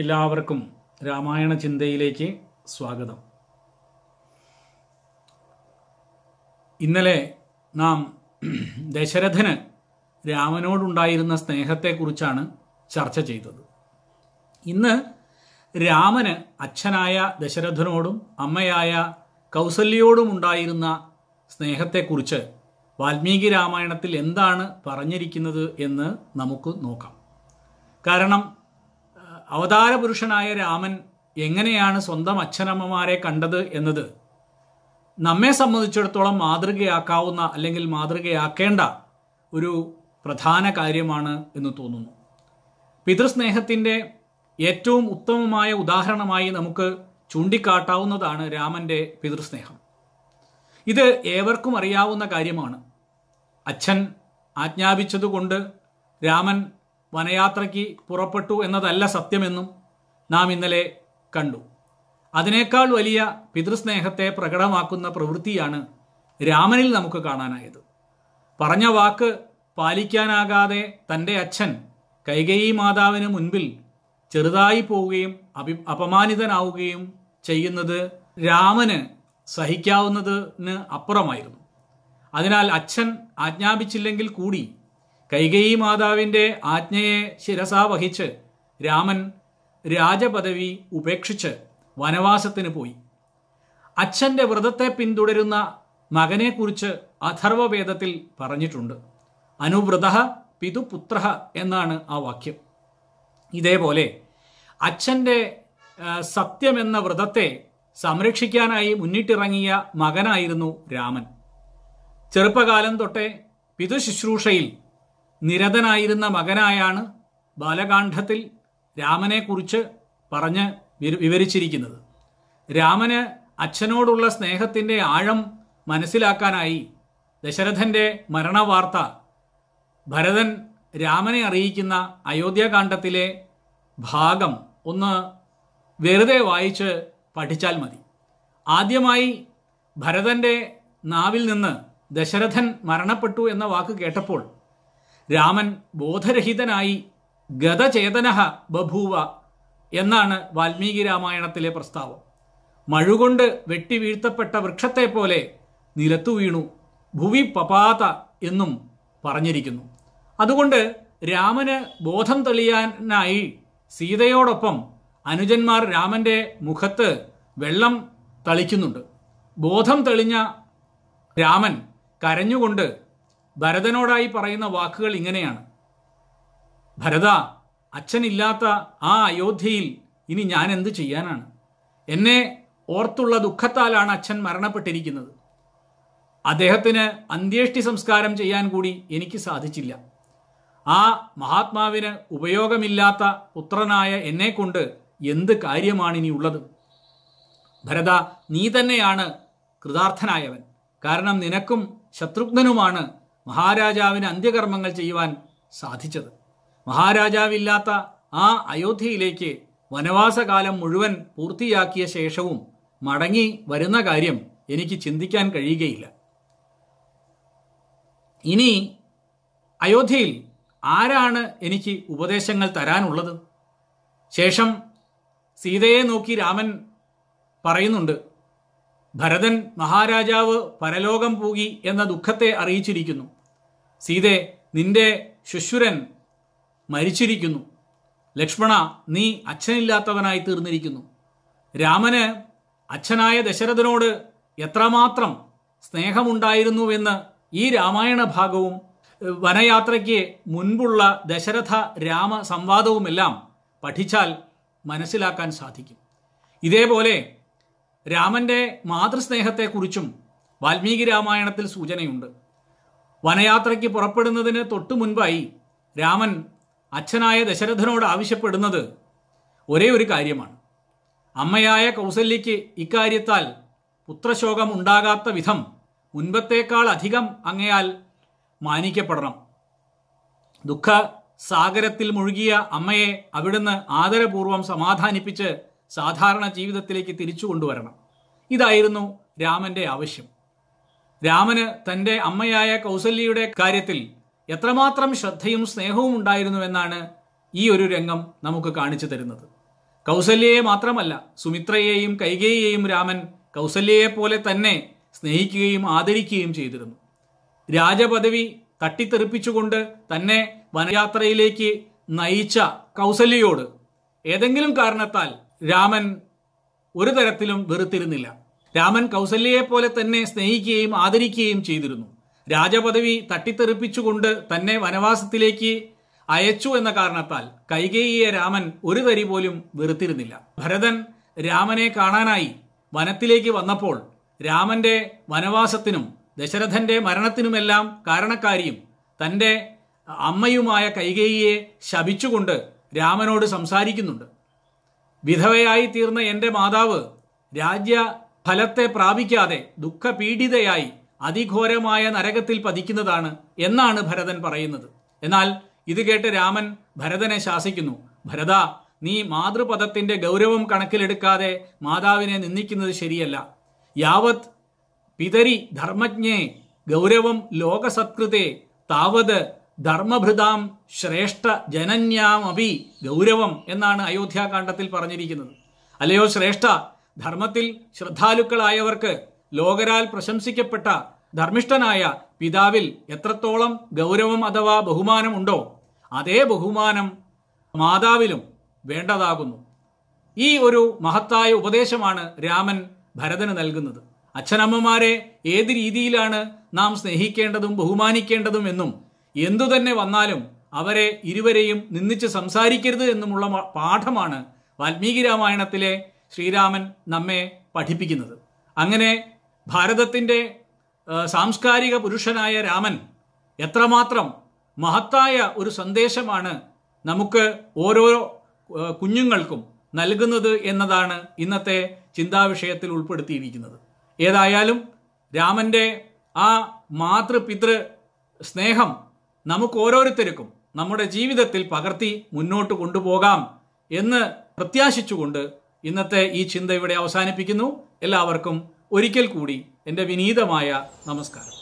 എല്ലാവർക്കും രാമായണ ചിന്തയിലേക്ക് സ്വാഗതം. ഇന്നലെ നാം ദശരഥന് രാമനോടുണ്ടായിരുന്ന സ്നേഹത്തെക്കുറിച്ചാണ് ചർച്ച ചെയ്തത്. ഇന്ന് രാമന് അച്ഛനായ ദശരഥനോടും അമ്മയായ കൗസല്യോടും ഉണ്ടായിരുന്ന സ്നേഹത്തെക്കുറിച്ച് വാൽമീകി രാമായണത്തിൽ എന്താണ് പറഞ്ഞിരിക്കുന്നത് എന്ന് നമുക്ക് നോക്കാം. കാരണം അവതാര പുരുഷനായ രാമൻ എങ്ങനെയാണ് സ്വന്തം അച്ഛനമ്മമാരെ കണ്ടത് എന്നത് നമ്മെ സംബന്ധിച്ചിടത്തോളം മാതൃകയാക്കാവുന്ന അല്ലെങ്കിൽ മാതൃകയാക്കേണ്ട ഒരു പ്രധാന കാര്യമാണ് എന്ന് തോന്നുന്നു. പിതൃസ്നേഹത്തിന്റെ ഏറ്റവും ഉത്തമമായ ഉദാഹരണമായി നമുക്ക് ചൂണ്ടിക്കാട്ടാവുന്നതാണ് രാമന്റെ പിതൃസ്നേഹം. ഇത് ഏവർക്കും അറിയാവുന്ന കാര്യമാണ്. അച്ഛൻ ആജ്ഞാപിച്ചതുകൊണ്ട് രാമൻ വനയാത്രയ്ക്ക് പുറപ്പെട്ടു എന്നതല്ല സത്യമെന്നും നാം ഇന്നലെ കണ്ടു. അതിനേക്കാൾ വലിയ പിതൃസ്നേഹത്തെ പ്രകടമാക്കുന്ന പ്രവൃത്തിയാണ് രാമനിൽ നമുക്ക് കാണാനായത്. പറഞ്ഞ വാക്ക് പാലിക്കാനാകാതെ തന്റെ അച്ഛൻ കൈകേയി മാതാവിന് മുൻപിൽ ചെറുതായി പോവുകയും അഭി അപമാനിതനാവുകയും ചെയ്യുന്നത് രാമന് സഹിക്കാവുന്നതിന് അപ്പുറമായിരുന്നു. അതിനാൽ അച്ഛൻ ആജ്ഞാപിച്ചില്ലെങ്കിൽ കൂടി കൈകേയി മാതാവിന്റെ ആജ്ഞയെ ശിരസാ വഹിച്ച് രാമൻ രാജപദവി ഉപേക്ഷിച്ച് വനവാസത്തിന് പോയി. അച്ഛന്റെ വ്രതത്തെ പിന്തുടരുന്ന മകനെക്കുറിച്ച് അഥർവവേദത്തിൽ പറഞ്ഞിട്ടുണ്ട്. അനുവ്രത പിതുപുത്ര എന്നാണ് ആ വാക്യം. ഇതേപോലെ അച്ഛന്റെ സത്യമെന്ന വ്രതത്തെ സംരക്ഷിക്കാനായി മുന്നിട്ടിറങ്ങിയ മകനായിരുന്നു രാമൻ. ചെറുപ്പകാലം തൊട്ടേ പിതുശുശ്രൂഷയിൽ നിരതനായിരുന്ന മകനായാണ് ബാലകാന്ഡത്തിൽ രാമനെക്കുറിച്ച് പറഞ്ഞ് വിവരിച്ചിരിക്കുന്നത്. രാമന് അച്ഛനോടുള്ള സ്നേഹത്തിന്റെ ആഴം മനസ്സിലാക്കാനായി ദശരഥന്റെ മരണവാർത്ത ഭരതൻ രാമനെ അറിയിക്കുന്ന അയോധ്യാകാന്ഡത്തിലെ ഭാഗം ഒന്ന് വെറുതെ വായിച്ച് പഠിച്ചാൽ മതി. ആദ്യമായി ഭരതന്റെ നാവിൽ നിന്ന് ദശരഥൻ മരണപ്പെട്ടു എന്ന വാക്ക് കേട്ടപ്പോൾ രാമൻ ബോധരഹിതനായി ഗതചേതനഹ ബഭൂവ എന്നാണ് വാൽമീകി രാമായണത്തിലെ പ്രസ്താവം. മഴുകൊണ്ട് വെട്ടി വീഴ്ത്തപ്പെട്ട വൃക്ഷത്തെ പോലെ നിലത്തു വീണു ഭുവി പപാത എന്നും പറഞ്ഞിരിക്കുന്നു. അതുകൊണ്ട് രാമന് ബോധം തെളിയാനായി സീതയോടൊപ്പം അനുജന്മാർ രാമന്റെ മുഖത്ത് വെള്ളം തളിക്കുന്നുണ്ട്. ബോധം തെളിഞ്ഞ രാമൻ കരഞ്ഞുകൊണ്ട് ഭരതനോടായി പറയുന്ന വാക്കുകൾ ഇങ്ങനെയാണ്. ഭരത അച്ഛനില്ലാത്ത ആ അയോധ്യയിൽ ഇനി ഞാൻ എന്ത് ചെയ്യാനാണ്? എന്നെ ഓർത്തുള്ള ദുഃഖത്താലാണ് അച്ഛൻ മരണപ്പെട്ടിരിക്കുന്നത്. അദ്ദേഹത്തിന് അന്ത്യേഷ്ടി സംസ്കാരം ചെയ്യാൻ കൂടി എനിക്ക് സാധിച്ചില്ല. ആ മഹാത്മാവിന് ഉപയോഗമില്ലാത്ത പുത്രനായ എന്നെക്കൊണ്ട് എന്ത് കാര്യമാണ് ഇനി ഉള്ളത്? ഭരത നീ തന്നെയാണ് കൃതാർത്ഥനായവൻ. കാരണം നിനക്കും ശത്രുഘ്നനുമാണ് മഹാരാജാവിന് അന്ത്യകർമ്മങ്ങൾ ചെയ്യുവാൻ സാധിച്ചത്. മഹാരാജാവില്ലാത്ത ആ അയോധ്യയിലേക്ക് വനവാസകാലം മുഴുവൻ പൂർത്തിയാക്കിയ ശേഷവും മടങ്ങി വരുന്ന കാര്യം എനിക്ക് ചിന്തിക്കാൻ കഴിയുകയില്ല. ഇനി അയോധ്യയിൽ ആരാണ് എനിക്ക് ഉപദേശങ്ങൾ തരാനുള്ളത്? ശേഷം സീതയെ നോക്കി രാമൻ പറയുന്നുണ്ട് ഭരതൻ മഹാരാജാവ് പരലോകം പോകി എന്ന ദുഃഖത്തെ അറിയിച്ചിരിക്കുന്നു. സീതെ നിന്റെ ശുശുരൻ മരിച്ചിരിക്കുന്നു. ലക്ഷ്മണ നീ അച്ഛനില്ലാത്തവനായി തീർന്നിരിക്കുന്നു. രാമന് അച്ഛനായ ദശരഥനോട് എത്രമാത്രം സ്നേഹമുണ്ടായിരുന്നുവെന്ന് ഈ രാമായണ ഭാഗവും വനയാത്രയ്ക്ക് മുൻപുള്ള ദശരഥ രാമ സംവാദവുമെല്ലാം പഠിച്ചാൽ മനസ്സിലാക്കാൻ സാധിക്കും. ഇതേപോലെ രാമന്റെ മാതൃസ്നേഹത്തെക്കുറിച്ചും വാൽമീകി രാമായണത്തിൽ സൂചനയുണ്ട്. വനയാത്രയ്ക്ക് പുറപ്പെടുന്നതിന് തൊട്ടു മുൻപായി രാമൻ അച്ഛനായ ദശരഥനോട് ആവശ്യപ്പെടുന്നത് ഒരേ ഒരു കാര്യമാണ്. അമ്മയായ കൗസല്യയ്ക്ക് ഇക്കാര്യത്താൽ പുത്രശോകം ഉണ്ടാകാത്ത വിധം മുൻപത്തേക്കാൾ അധികം അങ്ങയാൽ മാനിക്കപ്പെടണം. ദുഃഖ സാഗരത്തിൽ മുഴുകിയ അമ്മയെ അവിടുന്ന് ആദരപൂർവം സമാധാനിപ്പിച്ച് സാധാരണ ജീവിതത്തിലേക്ക് തിരിച്ചു കൊണ്ടുവരണം. ഇതായിരുന്നു രാമന്റെ ആവശ്യം. രാമന് തന്റെ അമ്മയായ കൗസല്യയുടെ കാര്യത്തിൽ എത്രമാത്രം ശ്രദ്ധയും സ്നേഹവും ഉണ്ടായിരുന്നുവെന്നാണ് ഈ ഒരു രംഗം നമുക്ക് കാണിച്ചു തരുന്നത്. കൗസല്യയെ മാത്രമല്ല സുമിത്രയെയും കൈകേയെയും രാമൻ കൗസല്യയെ പോലെ തന്നെ സ്നേഹിക്കുകയും ആദരിക്കുകയും ചെയ്തിരുന്നു. രാജപദവി തട്ടിത്തെറിപ്പിച്ചുകൊണ്ട് തന്നെ വനയാത്രയിലേക്ക് നയിച്ച കൗസല്യയോട് ഏതെങ്കിലും കാരണത്താൽ രാമൻ ഒരു തരത്തിലും വെറുത്തിരുന്നില്ല. രാമൻ കൗസല്യയെ പോലെ തന്നെ സ്നേഹിക്കുകയും ആദരിക്കുകയും ചെയ്തിരുന്നു. രാജപദവി തട്ടിത്തെറിപ്പിച്ചുകൊണ്ട് തന്നെ വനവാസത്തിലേക്ക് അയച്ചു എന്ന കാരണത്താൽ കൈകേയിയെ രാമൻ ഒരു തരി പോലും വെറുത്തിരുന്നില്ല. ഭരതൻ രാമനെ കാണാനായി വനത്തിലേക്ക് വന്നപ്പോൾ രാമന്റെ വനവാസത്തിനും ദശരഥന്റെ മരണത്തിനുമെല്ലാം കാരണക്കാരിയും തന്റെ അമ്മയുമായ കൈകേയിയെ ശപിച്ചുകൊണ്ട് രാമനോട് സംസാരിക്കുന്നുണ്ട്. വിധവയായി തീർന്ന എന്റെ മാതാവ് രാജ്യ ഫലത്തെ പ്രാപിക്കാതെ ദുഃഖപീഡിതയായി അതിഘോരമായ നരകത്തിൽ പതിക്കുന്നതാണ് എന്നാണ് ഭരതൻ പറയുന്നത്. എന്നാൽ ഇത് കേട്ട് രാമൻ ഭരതനെ ശാസിക്കുന്നു. ഭരത നീ മാതൃപദത്തിന്റെ ഗൗരവം കണക്കിലെടുക്കാതെ മാതാവിനെ നിന്ദിക്കുന്നത് ശരിയല്ല. യാവത് പിതരി ധർമ്മജ്ഞേ ഗൗരവം ലോകസത്കൃതേ താവത് ധർമ്മഭൃതാം ശ്രേഷ്ഠ ജനന്യാമപി ഗൗരവം എന്നാണ് അയോധ്യാകാന്ഡത്തിൽ പറഞ്ഞിരിക്കുന്നത്. അല്ലയോ ശ്രേഷ്ഠ ധർമ്മത്തിൽ ശ്രദ്ധാലുക്കളായവർക്ക് ലോകരാൽ പ്രശംസിക്കപ്പെട്ട ധർമ്മിഷ്ഠനായ പിതാവിൽ എത്രത്തോളം ഗൗരവം അഥവാ ബഹുമാനമുണ്ടോ അതേ ബഹുമാനം മാതാവിലും വേണ്ടതാകുന്നു. ഈ ഒരു മഹത്തായ ഉപദേശമാണ് രാമൻ ഭരതന് നൽകുന്നത്. അച്ഛനമ്മമാരെ ഏത് രീതിയിലാണ് നാം സ്നേഹിക്കേണ്ടതും ബഹുമാനിക്കേണ്ടതും എന്നും എന്തു തന്നെ വന്നാലും അവരെ ഇരുവരെയും നിന്ദിച്ച് സംസാരിക്കരുത് എന്നുമുള്ള പാഠമാണ് വാൽമീകി രാമായണത്തിലെ ശ്രീരാമൻ നമ്മെ പഠിപ്പിക്കുന്നത്. അങ്ങനെ ഭാരതത്തിന്റെ സാംസ്കാരിക പുരുഷനായ രാമൻ എത്രമാത്രം മഹത്തായ ഒരു സന്ദേശമാണ് നമുക്ക് ഓരോ കുഞ്ഞുങ്ങൾക്കും നൽകുന്നത് എന്നതാണ് ഇന്നത്തെ ചിന്താവിഷയത്തിൽ ഉൾപ്പെടുത്തിയിരിക്കുന്നത്. ഏതായാലും രാമന്റെ ആ മാതൃപിതൃ സ്നേഹം നമുക്ക് ഓരോരുത്തർക്കും നമ്മുടെ ജീവിതത്തിൽ പകർത്തി മുന്നോട്ട് കൊണ്ടുപോകാം എന്ന് പ്രത്യാശിച്ചുകൊണ്ട് ഇന്നത്തെ ഈ ചിന്ത ഇവിടെ അവസാനിപ്പിക്കുന്നു. എല്ലാവർക്കും ഒരിക്കൽ കൂടി എന്റെ വിനീതമായ നമസ്കാരം.